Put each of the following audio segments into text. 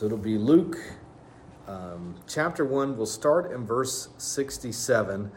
So it'll be Luke um, chapter 1. We'll start in verse 67.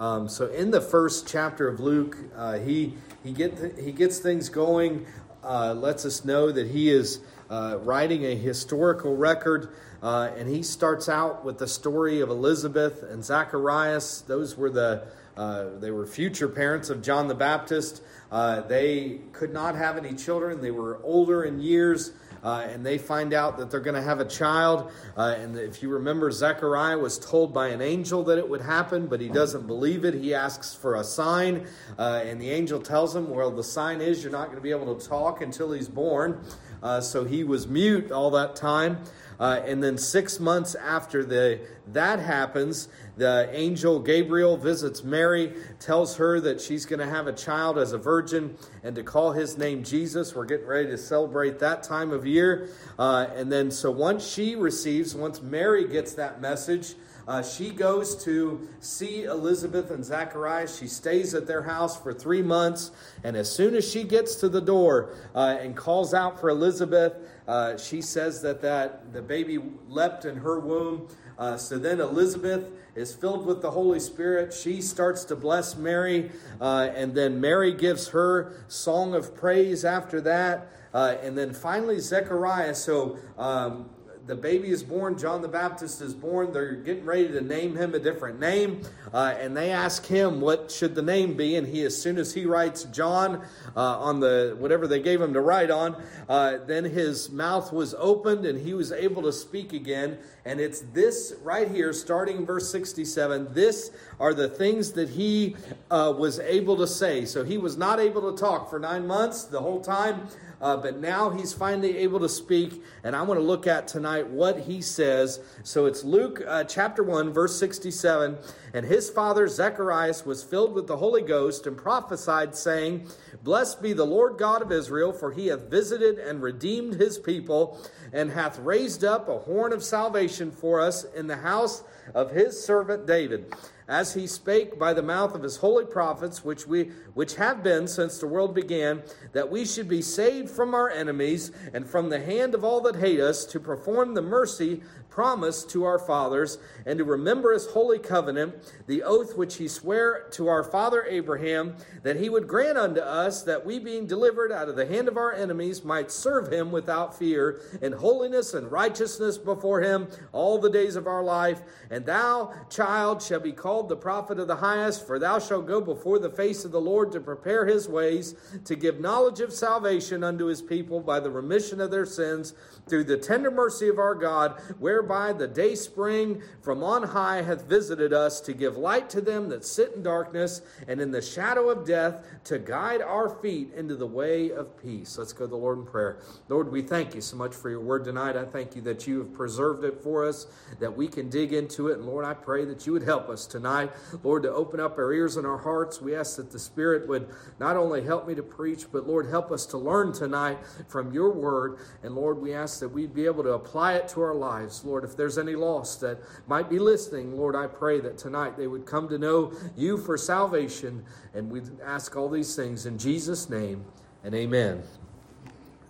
Um, so in the first chapter of Luke, uh, he, he, get, he gets things going, uh, lets us know that he is uh, writing a historical record. Uh, and he starts out with the story of Elizabeth and Zacharias. Those were the uh, they were future parents of John the Baptist. Uh, they could not have any children. They were older in years uh, and they find out that they're going to have a child. Uh, and if you remember, Zechariah was told by an angel that it would happen, but he doesn't believe it. He asks for a sign, uh, and the angel tells him, Well, the sign is you're not going to be able to talk until he's born. Uh, so he was mute all that time. Uh, and then six months after the, that happens, the angel Gabriel visits Mary, tells her that she's going to have a child as a virgin and to call his name Jesus. We're getting ready to celebrate that time of year. Uh, and then, so once she receives, once Mary gets that message, uh, she goes to see Elizabeth and Zacharias. She stays at their house for three months. And as soon as she gets to the door uh, and calls out for Elizabeth, uh, she says that, that the baby leapt in her womb. Uh, so then Elizabeth is filled with the Holy Spirit. She starts to bless Mary, uh, and then Mary gives her song of praise after that. Uh, and then finally, Zechariah. So um, the baby is born, John the Baptist is born. They're getting ready to name him a different name, uh, and they ask him what should the name be. And he, as soon as he writes John uh, on the whatever they gave him to write on, uh, then his mouth was opened and he was able to speak again. And it's this right here, starting in verse sixty-seven. This are the things that he uh, was able to say. So he was not able to talk for nine months the whole time uh, but now he's finally able to speak, and I want to look at tonight what he says. So it's Luke uh, chapter 1, verse 67. And his father Zacharias was filled with the Holy Ghost and prophesied, saying, Blessed be the Lord God of Israel, for he hath visited and redeemed his people, and hath raised up a horn of salvation for us in the house of his servant David as he spake by the mouth of his holy prophets, which we which have been since the world began, that we should be saved from our enemies and from the hand of all that hate us, to perform the mercy promised to our fathers, and to remember his holy covenant, the oath which he sware to our father Abraham, that he would grant unto us that we being delivered out of the hand of our enemies might serve him without fear, in holiness and righteousness before him all the days of our life. And thou, child, shall be called called the prophet of the highest, for thou shalt go before the face of the Lord to prepare his ways, to give knowledge of salvation unto his people by the remission of their sins, through the tender mercy of our God, whereby the day spring from on high hath visited us, to give light to them that sit in darkness and in the shadow of death, to guide our feet into the way of peace. Let's go to the Lord in prayer. Lord, we thank you so much for your word tonight. I thank you that you have preserved it for us, that we can dig into it. And Lord, I pray that you would help us tonight tonight, Lord, to open up our ears and our hearts. We ask that the Spirit would not only help me to preach, but Lord, help us to learn tonight from your word. And Lord, we ask that we'd be able to apply it to our lives. Lord, if there's any lost that might be listening, Lord, I pray that tonight they would come to know you for salvation. And we ask all these things in Jesus' name and amen.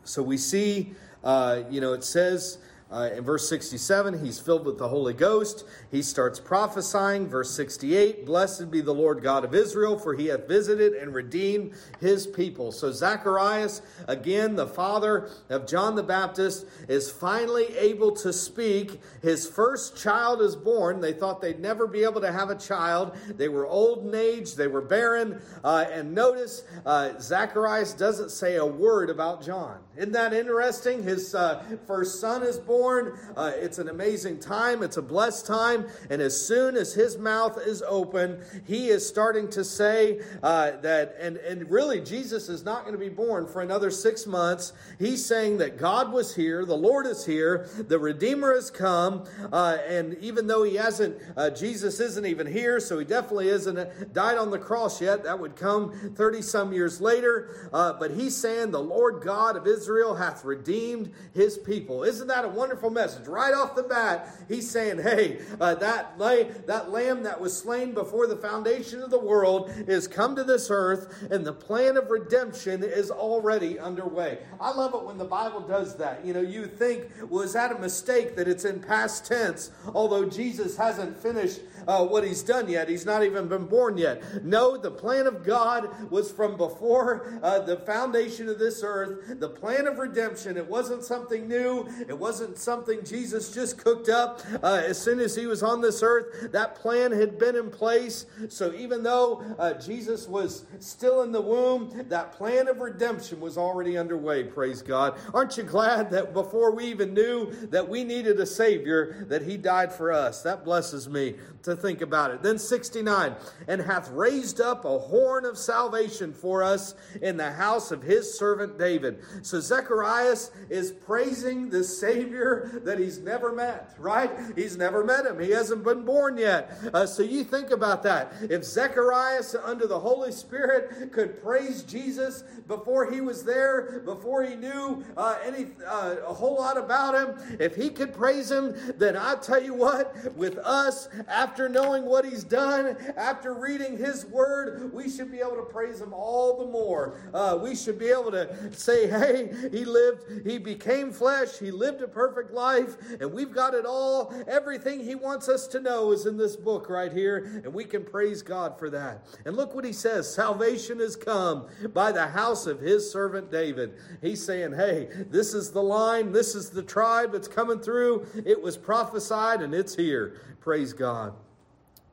So we see, uh, you know, it says, uh, in verse 67, he's filled with the Holy Ghost. He starts prophesying. Verse 68, Blessed be the Lord God of Israel, for he hath visited and redeemed his people. So Zacharias, again, the father of John the Baptist, is finally able to speak. His first child is born. They thought they'd never be able to have a child. They were old in age, they were barren. Uh, and notice, uh, Zacharias doesn't say a word about John. Isn't that interesting? His uh, first son is born born. Uh, it's an amazing time, it's a blessed time. And as soon as his mouth is open, he is starting to say uh, that, and, and really, Jesus is not going to be born for another six months. He's saying that God was here, the Lord is here, the Redeemer has come. Uh, and even though he hasn't, uh, Jesus isn't even here, so he definitely isn't died on the cross yet. That would come 30 some years later. Uh, but he's saying the Lord God of Israel hath redeemed his people. Isn't that a wonderful? Wonderful message. Right off the bat, he's saying, hey, uh, that, lay, that lamb that was slain before the foundation of the world is come to this earth, and the plan of redemption is already underway. I love it when the Bible does that. You know, you think, was that a mistake that it's in past tense, although Jesus hasn't finished uh, what he's done yet? He's not even been born yet. No, the plan of God was from before uh, the foundation of this earth, the plan of redemption. It wasn't something new, it wasn't something Jesus just cooked up uh, as soon as he was on this earth. That plan had been in place. So even though uh, Jesus was still in the womb, that plan of redemption was already underway. Praise God. Aren't you glad that before we even knew that we needed a Savior, that He died for us? That blesses me to think about it. Then 69, and hath raised up a horn of salvation for us in the house of His servant David. So Zechariah is praising the Savior that he's never met, right? He's never met him. He hasn't been born yet. Uh, so you think about that. If Zechariah, under the Holy Spirit, could praise Jesus before he was there, before he knew uh, any uh, a whole lot about him, if he could praise him, then I tell you what, with us, after knowing what he's done, after reading his word, we should be able to praise him all the more. Uh, we should be able to say, hey, he lived, he became flesh, he lived a perfect life, and we've got it all. Everything he wants us to know is in this book right here, and we can praise God for that. And look what he says salvation has come by the house of his servant David. He's saying, hey, this is the line, this is the tribe that's coming through. It was prophesied, and it's here. Praise God.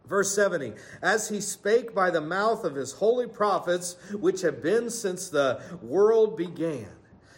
Verse 70 As he spake by the mouth of his holy prophets, which have been since the world began.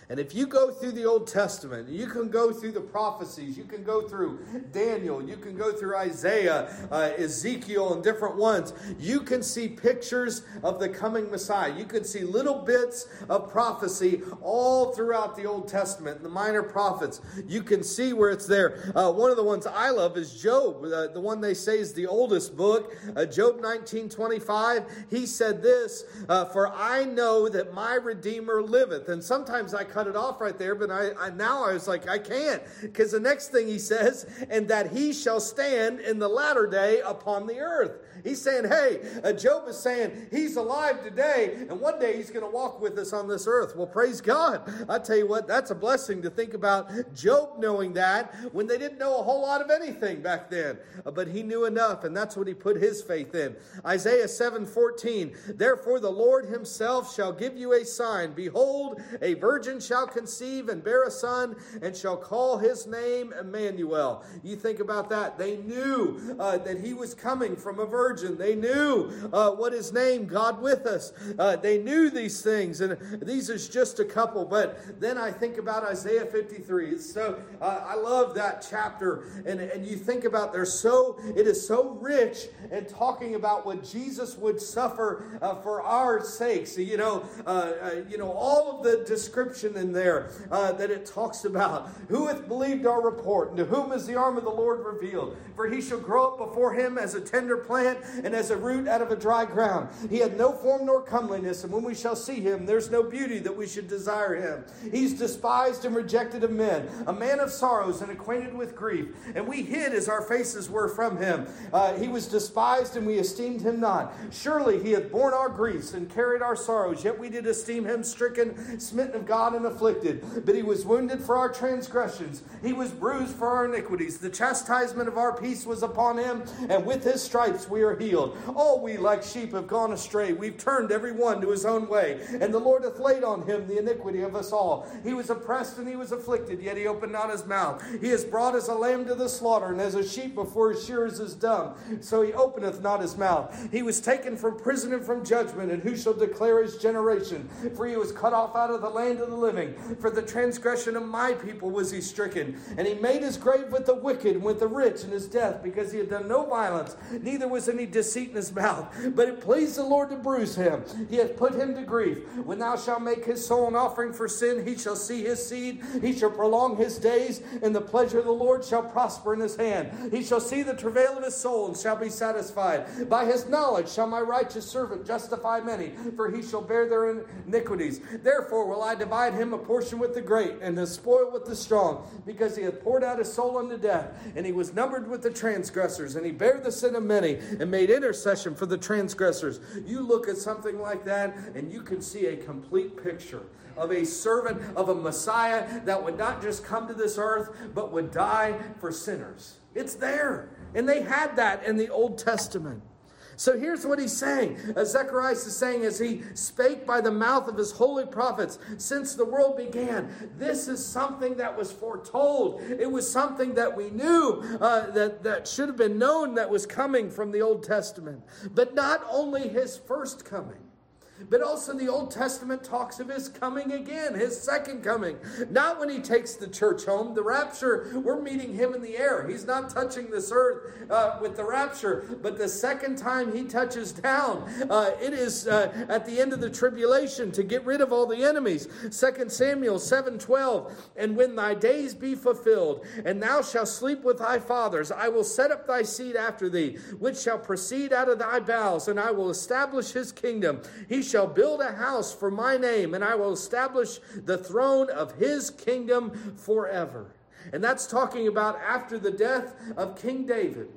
And if you go through the Old Testament, you can go through the prophecies, you can go through Daniel, you can go through Isaiah, uh, Ezekiel, and different ones. You can see pictures of the coming Messiah. You can see little bits of prophecy all throughout the Old Testament, the minor prophets. You can see where it's there. Uh, one of the ones I love is Job, uh, the one they say is the oldest book. Uh, Job 19 25. He said this, uh, For I know that my Redeemer liveth. And sometimes I cut it off right there, but I, I now I was like, I can't. Because the next thing he says, and that he shall stand in the latter day upon the earth. He's saying, hey, uh, Job is saying he's alive today, and one day he's going to walk with us on this earth. Well, praise God. I tell you what, that's a blessing to think about Job knowing that when they didn't know a whole lot of anything back then. Uh, but he knew enough, and that's what he put his faith in. Isaiah 7 14, therefore the Lord himself shall give you a sign. Behold, a virgin shall conceive and bear a son, and shall call his name Emmanuel. You think about that. They knew uh, that he was coming from a virgin. They knew uh, what his name, God with us. Uh, they knew these things, and these is just a couple. But then I think about Isaiah 53. So uh, I love that chapter, and and you think about there's so it is so rich in talking about what Jesus would suffer uh, for our sakes. You know, uh, you know all of the description in there uh, that it talks about. Who hath believed our report, and to whom is the arm of the Lord revealed? For he shall grow up before him as a tender plant and as a root out of a dry ground. He had no form nor comeliness, and when we shall see him, there's no beauty that we should desire him. He's despised and rejected of men, a man of sorrows and acquainted with grief. And we hid as our faces were from him. Uh, he was despised, and we esteemed him not. Surely he hath borne our griefs and carried our sorrows, yet we did esteem him stricken, smitten of God, and afflicted. But he was wounded for our transgressions, he was bruised for our iniquities. The chastisement of our peace was upon him, and with his stripes we are healed. All we like sheep have gone astray. We've turned every one to his own way, and the Lord hath laid on him the iniquity of us all. He was oppressed and he was afflicted, yet he opened not his mouth. He is brought as a lamb to the slaughter, and as a sheep before his shearers is dumb. So he openeth not his mouth. He was taken from prison and from judgment, and who shall declare his generation? For he was cut off out of the land of the living. For the transgression of my people was he stricken. And he made his grave with the wicked and with the rich in his death, because he had done no violence, neither was any deceit in his mouth. But it pleased the Lord to bruise him. He hath put him to grief. When thou shalt make his soul an offering for sin, he shall see his seed. He shall prolong his days, and the pleasure of the Lord shall prosper in his hand. He shall see the travail of his soul and shall be satisfied. By his knowledge shall my righteous servant justify many, for he shall bear their iniquities. Therefore will I divide him him a portion with the great, and the spoil with the strong, because he had poured out his soul unto death, and he was numbered with the transgressors, and he bare the sin of many, and made intercession for the transgressors. You look at something like that, and you can see a complete picture of a servant of a Messiah that would not just come to this earth, but would die for sinners. It's there. And they had that in the Old Testament. So here's what he's saying. As Zechariah is saying, as he spake by the mouth of his holy prophets since the world began, this is something that was foretold. It was something that we knew, uh, that, that should have been known that was coming from the Old Testament. But not only his first coming, but also, the Old Testament talks of his coming again, his second coming. Not when he takes the church home. The rapture, we're meeting him in the air. He's not touching this earth uh, with the rapture. But the second time he touches down, uh, it is uh, at the end of the tribulation to get rid of all the enemies. 2 Samuel 7 12. And when thy days be fulfilled, and thou shalt sleep with thy fathers, I will set up thy seed after thee, which shall proceed out of thy bowels, and I will establish his kingdom. He shall build a house for my name, and I will establish the throne of his kingdom forever. And that's talking about after the death of King David.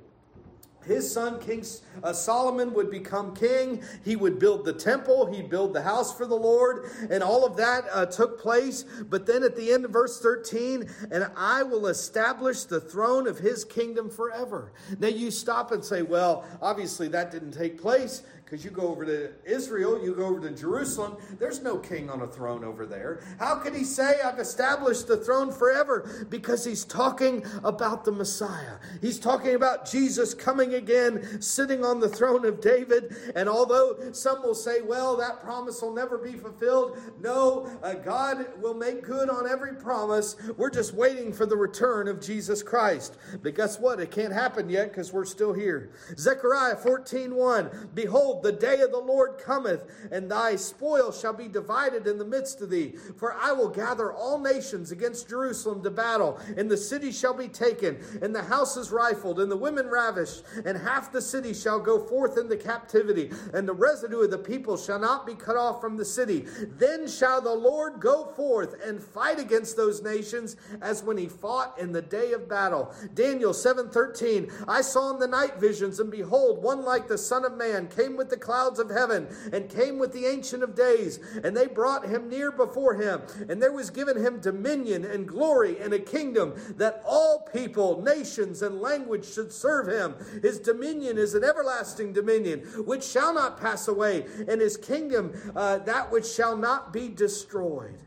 His son, King uh, Solomon, would become king. He would build the temple. He'd build the house for the Lord. And all of that uh, took place. But then at the end of verse 13, and I will establish the throne of his kingdom forever. Now you stop and say, well, obviously that didn't take place because you go over to Israel, you go over to Jerusalem, there's no king on a throne over there. How could he say, I've established the throne forever? Because he's talking about the Messiah. He's talking about Jesus coming again, sitting on the throne of David. And although some will say, well, that promise will never be fulfilled, no, uh, God will make good on every promise. We're just waiting for the return of Jesus Christ. But guess what? It can't happen yet because we're still here. Zechariah 14 1 Behold, the day of the Lord cometh, and thy spoil shall be divided in the midst of thee. For I will gather all nations against Jerusalem to battle, and the city shall be taken, and the houses rifled, and the women ravished, and half the city shall go forth into captivity, and the residue of the people shall not be cut off from the city. Then shall the Lord go forth and fight against those nations as when he fought in the day of battle. Daniel 7:13 I saw in the night visions and behold one like the son of man came with the clouds of heaven and came with the Ancient of Days, and they brought him near before him. And there was given him dominion and glory and a kingdom that all people, nations, and language should serve him. His dominion is an everlasting dominion which shall not pass away, and his kingdom uh, that which shall not be destroyed.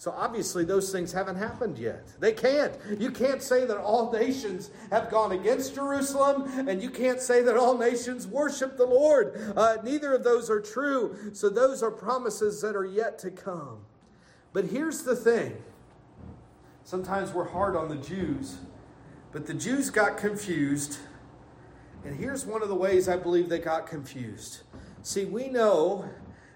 So obviously, those things haven't happened yet. They can't. You can't say that all nations have gone against Jerusalem, and you can't say that all nations worship the Lord. Uh, neither of those are true. So those are promises that are yet to come. But here's the thing sometimes we're hard on the Jews, but the Jews got confused. And here's one of the ways I believe they got confused. See, we know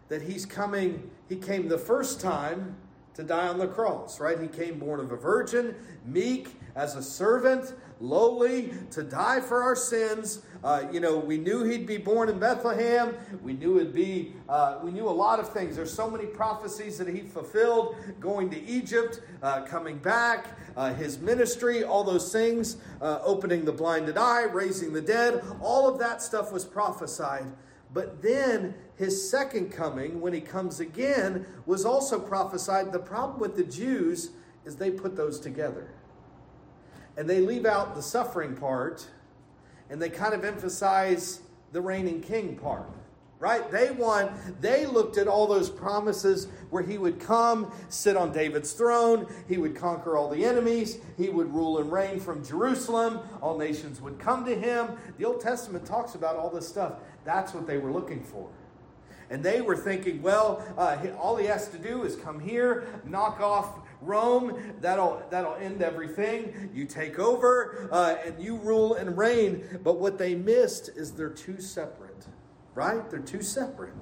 that he's coming, he came the first time to die on the cross, right? He came born of a virgin, meek, as a servant, lowly, to die for our sins. Uh, you know, we knew he'd be born in Bethlehem. We knew it'd be, uh, we knew a lot of things. There's so many prophecies that he fulfilled going to Egypt, uh, coming back, uh, his ministry, all those things, uh, opening the blinded eye, raising the dead. All of that stuff was prophesied. But then his second coming, when he comes again, was also prophesied. The problem with the Jews is they put those together. And they leave out the suffering part and they kind of emphasize the reigning king part right? They want, they looked at all those promises where he would come, sit on David's throne, he would conquer all the enemies, he would rule and reign from Jerusalem, all nations would come to him. The Old Testament talks about all this stuff. That's what they were looking for. And they were thinking, well, uh, all he has to do is come here, knock off Rome. That'll that'll end everything. You take over uh, and you rule and reign. But what they missed is they're two separate right? They're two separate.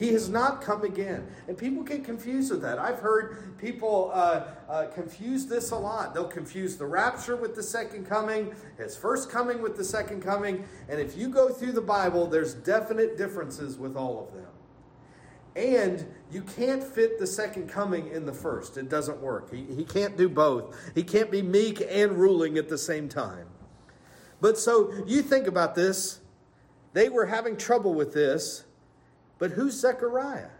He has not come again. And people get confused with that. I've heard people uh, uh, confuse this a lot. They'll confuse the rapture with the second coming, his first coming with the second coming. And if you go through the Bible, there's definite differences with all of them. and you can't fit the second coming in the first. It doesn't work. He, he can't do both. He can't be meek and ruling at the same time. But so you think about this. They were having trouble with this. But who's Zechariah?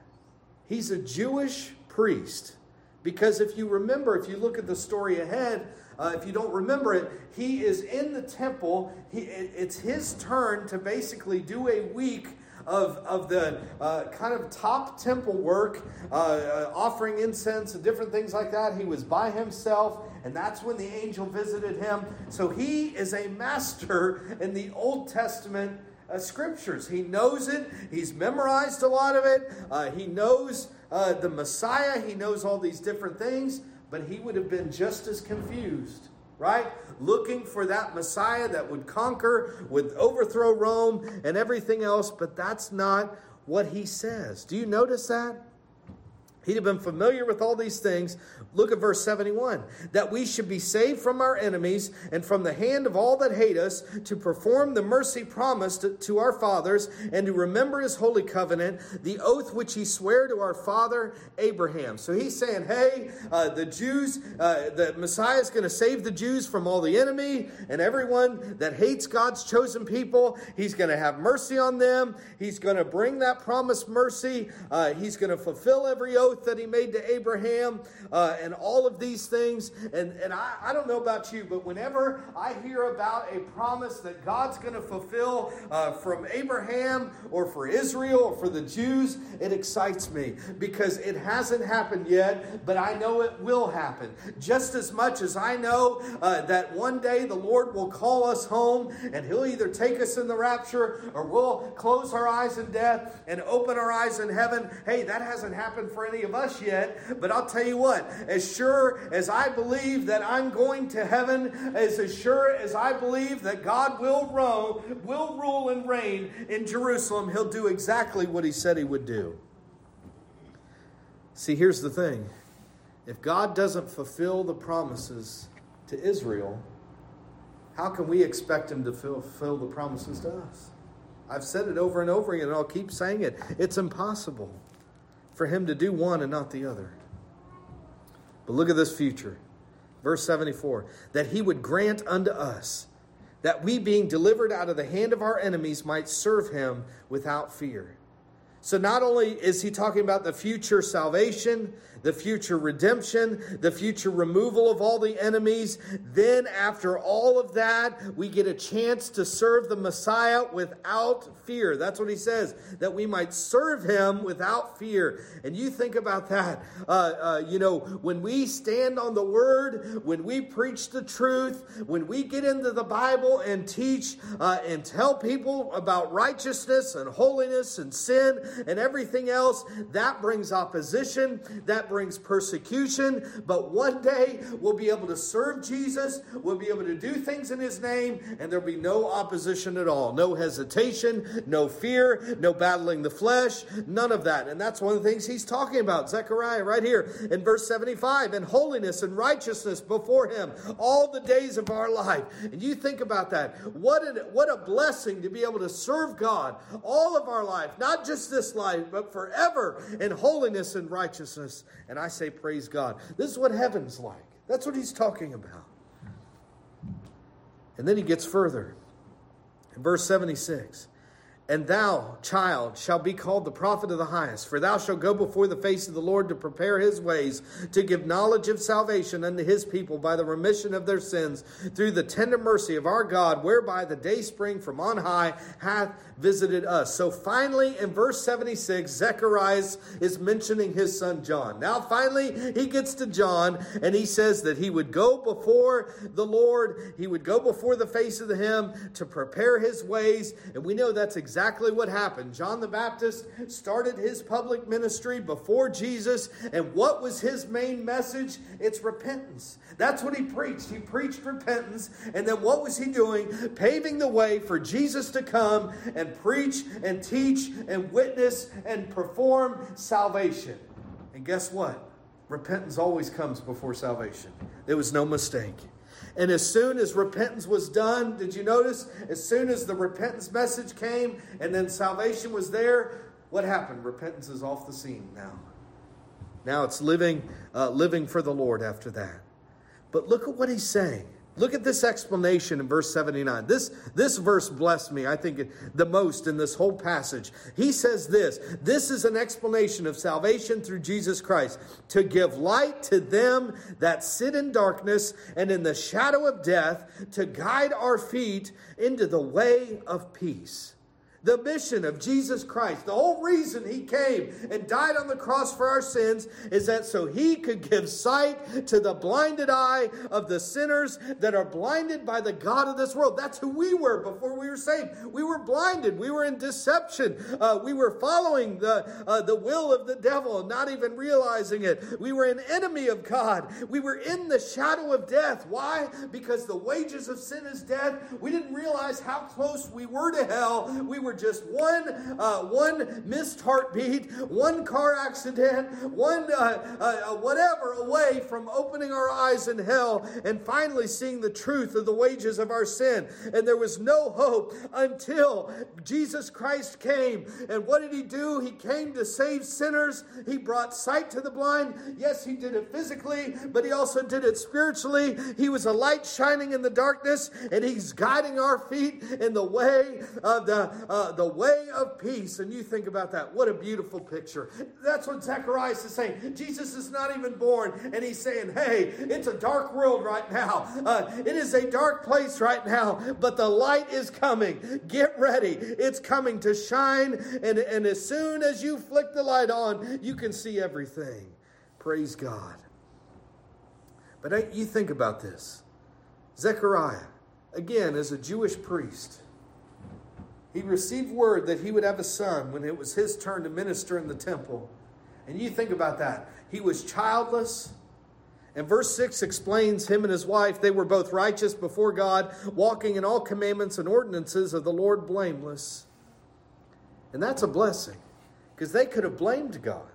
He's a Jewish priest. Because if you remember, if you look at the story ahead, uh, if you don't remember it, he is in the temple. He, it's his turn to basically do a week of, of the uh, kind of top temple work, uh, uh, offering incense and different things like that. He was by himself, and that's when the angel visited him. So he is a master in the Old Testament uh, scriptures. He knows it, he's memorized a lot of it, uh, he knows uh, the Messiah, he knows all these different things, but he would have been just as confused right? Looking for that Messiah that would conquer, would overthrow Rome and everything else, but that's not what he says. Do you notice that? He'd have been familiar with all these things. Look at verse 71 that we should be saved from our enemies and from the hand of all that hate us, to perform the mercy promised to our fathers, and to remember his holy covenant, the oath which he sware to our father Abraham. So he's saying, hey, uh, the Jews, uh, the Messiah is going to save the Jews from all the enemy and everyone that hates God's chosen people. He's going to have mercy on them. He's going to bring that promised mercy. Uh, he's going to fulfill every oath that he made to Abraham, uh, and all of these things. And, and I, I don't know about you, but whenever I hear about a promise that God's going to fulfill uh, from Abraham or for Israel or for the Jews, it excites me because it hasn't happened yet, but I know it will happen. Just as much as I know uh, that one day the Lord will call us home and he'll either take us in the rapture or we'll close our eyes in death and open our eyes in heaven. Hey, that hasn't happened for any of us yet, but I'll tell you what, as sure as I believe that I'm going to heaven, as, as sure as I believe that God will rule, will rule and reign in Jerusalem, he'll do exactly what he said he would do. See, here's the thing. If God doesn't fulfill the promises to Israel, how can we expect him to fulfill the promises to us? I've said it over and over again, and I'll keep saying it. It's impossible for him to do one and not the other. But look at this future. Verse 74 that he would grant unto us that we, being delivered out of the hand of our enemies, might serve him without fear. So, not only is he talking about the future salvation, the future redemption, the future removal of all the enemies. Then, after all of that, we get a chance to serve the Messiah without fear. That's what he says, that we might serve him without fear. And you think about that. Uh, uh, you know, when we stand on the word, when we preach the truth, when we get into the Bible and teach uh, and tell people about righteousness and holiness and sin and everything else, that brings opposition. That brings persecution, but one day we'll be able to serve Jesus, we'll be able to do things in His name, and there'll be no opposition at all. No hesitation, no fear, no battling the flesh, none of that. And that's one of the things He's talking about. Zechariah, right here in verse 75, and holiness and righteousness before Him all the days of our life. And you think about that. What a, what a blessing to be able to serve God all of our life, not just this life, but forever in holiness and righteousness and I say, Praise God. This is what heaven's like. That's what he's talking about. And then he gets further. In verse 76 and thou, child, shall be called the prophet of the highest, for thou shalt go before the face of the Lord to prepare his ways, to give knowledge of salvation unto his people by the remission of their sins, through the tender mercy of our God, whereby the day spring from on high hath visited us. So finally, in verse 76, Zechariah is mentioning his son John. Now, finally, he gets to John, and he says that he would go before the Lord, he would go before the face of the him to prepare his ways, and we know that's exactly what happened. John the Baptist started his public ministry before Jesus, and what was his main message? It's repentance. That's what he preached. He preached repentance, and then what was he doing? Paving the way for Jesus to come and preach and teach and witness and perform salvation. And guess what? Repentance always comes before salvation. There was no mistake. And as soon as repentance was done, did you notice? As soon as the repentance message came and then salvation was there, what happened? Repentance is off the scene now. Now it's living, uh, living for the Lord after that. But look at what he's saying. Look at this explanation in verse 79. This, this verse blessed me, I think, the most in this whole passage. He says this This is an explanation of salvation through Jesus Christ, to give light to them that sit in darkness and in the shadow of death, to guide our feet into the way of peace. The mission of Jesus Christ, the whole reason he came and died on the cross for our sins, is that so he could give sight to the blinded eye of the sinners that are blinded by the God of this world. That's who we were before we were saved. We were blinded. We were in deception. Uh, we were following the, uh, the will of the devil, not even realizing it. We were an enemy of God. We were in the shadow of death. Why? Because the wages of sin is death. We didn't realize how close we were to hell. We were were just one, uh, one missed heartbeat, one car accident, one uh, uh, whatever away from opening our eyes in hell and finally seeing the truth of the wages of our sin. And there was no hope until Jesus Christ came. And what did he do? He came to save sinners. He brought sight to the blind. Yes, he did it physically, but he also did it spiritually. He was a light shining in the darkness, and he's guiding our feet in the way of the uh, uh, the way of peace. And you think about that. What a beautiful picture. That's what Zacharias is saying. Jesus is not even born, and he's saying, hey, it's a dark world right now. Uh, it is a dark place right now, but the light is coming. Get ready. It's coming to shine, and, and as soon as you flick the light on, you can see everything. Praise God. But you think about this. Zechariah, again, as a Jewish priest, he received word that he would have a son when it was his turn to minister in the temple. And you think about that. He was childless. And verse 6 explains him and his wife, they were both righteous before God, walking in all commandments and ordinances of the Lord blameless. And that's a blessing because they could have blamed God.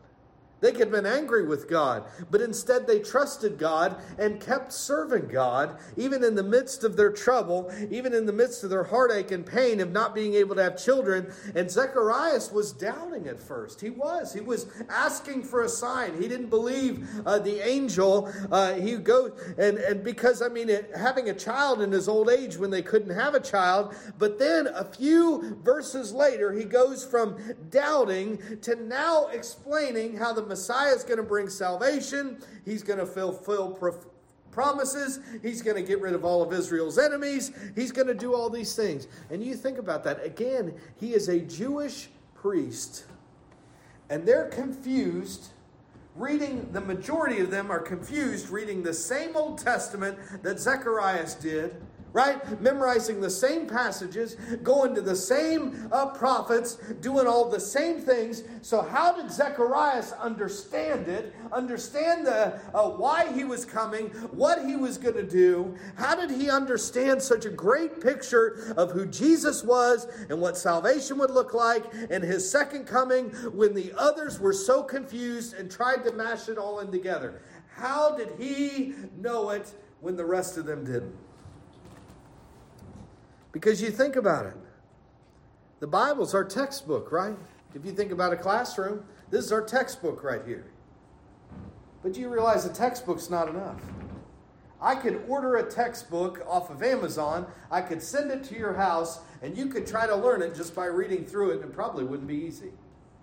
They could have been angry with God, but instead they trusted God and kept serving God, even in the midst of their trouble, even in the midst of their heartache and pain of not being able to have children. And Zechariah was doubting at first. He was. He was asking for a sign. He didn't believe uh, the angel. Uh, he goes, and, and because, I mean, it, having a child in his old age when they couldn't have a child, but then a few verses later, he goes from doubting to now explaining how the Messiah is going to bring salvation. He's going to fulfill promises. He's going to get rid of all of Israel's enemies. He's going to do all these things. And you think about that. Again, he is a Jewish priest. And they're confused reading, the majority of them are confused reading the same Old Testament that Zechariah did right? Memorizing the same passages, going to the same uh, prophets, doing all the same things. So, how did Zechariah understand it? Understand the, uh, why he was coming, what he was going to do? How did he understand such a great picture of who Jesus was and what salvation would look like and his second coming when the others were so confused and tried to mash it all in together? How did he know it when the rest of them didn't? Because you think about it. The Bible's our textbook, right? If you think about a classroom, this is our textbook right here. But you realize a textbook's not enough. I could order a textbook off of Amazon, I could send it to your house, and you could try to learn it just by reading through it, and it probably wouldn't be easy.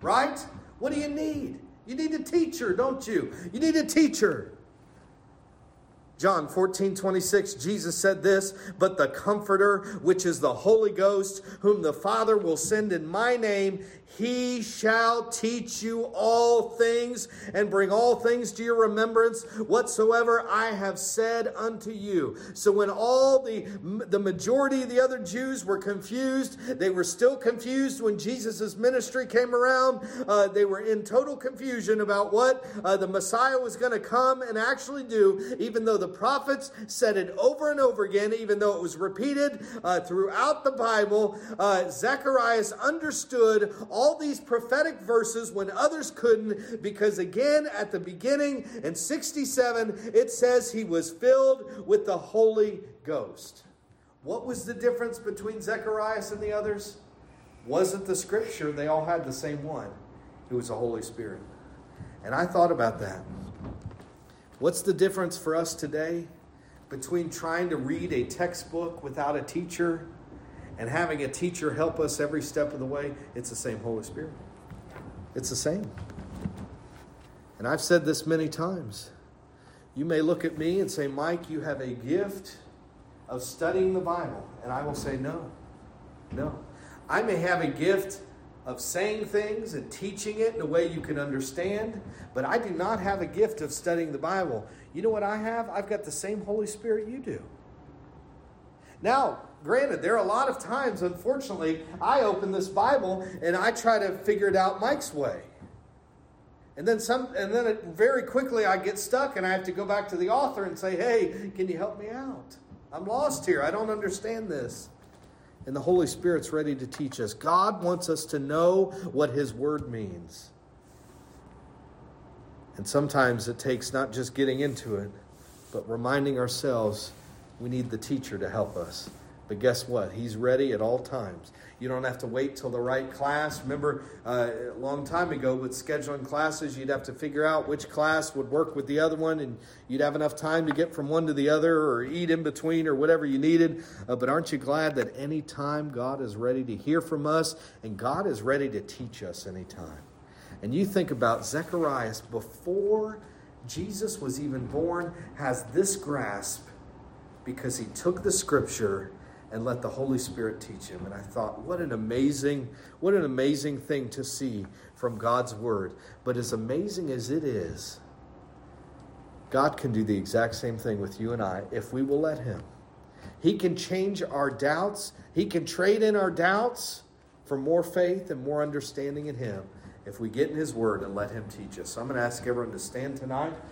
Right? What do you need? You need a teacher, don't you? You need a teacher. John 14, 26, Jesus said this, but the Comforter, which is the Holy Ghost, whom the Father will send in my name, he shall teach you all things and bring all things to your remembrance whatsoever I have said unto you. So when all the the majority of the other Jews were confused, they were still confused when Jesus' ministry came around. Uh, they were in total confusion about what uh, the Messiah was going to come and actually do, even though the prophets said it over and over again, even though it was repeated uh, throughout the Bible. Uh, Zacharias understood all these prophetic verses when others couldn't, because again, at the beginning in 67, it says he was filled with the Holy Ghost. What was the difference between Zechariah and the others? Wasn't the scripture, they all had the same one. It was the Holy Spirit. And I thought about that. What's the difference for us today between trying to read a textbook without a teacher and having a teacher help us every step of the way? It's the same Holy Spirit. It's the same. And I've said this many times. You may look at me and say, Mike, you have a gift of studying the Bible. And I will say, no. No. I may have a gift of saying things and teaching it in a way you can understand, but I do not have a gift of studying the Bible. You know what I have? I've got the same Holy Spirit you do. Now, granted, there are a lot of times, unfortunately, I open this Bible and I try to figure it out Mike's way. And then some and then it, very quickly I get stuck and I have to go back to the author and say, "Hey, can you help me out? I'm lost here. I don't understand this." And the Holy Spirit's ready to teach us. God wants us to know what his word means. And sometimes it takes not just getting into it, but reminding ourselves we need the teacher to help us. But guess what? He's ready at all times. You don't have to wait till the right class. Remember, uh, a long time ago with scheduling classes, you'd have to figure out which class would work with the other one, and you'd have enough time to get from one to the other or eat in between or whatever you needed. Uh, but aren't you glad that any time God is ready to hear from us and God is ready to teach us anytime? And you think about Zechariah before Jesus was even born, has this grasp because he took the scripture and let the Holy Spirit teach him. And I thought, what an amazing, what an amazing thing to see from God's word. But as amazing as it is, God can do the exact same thing with you and I if we will let him. He can change our doubts. He can trade in our doubts for more faith and more understanding in him if we get in his word and let him teach us. So I'm going to ask everyone to stand tonight.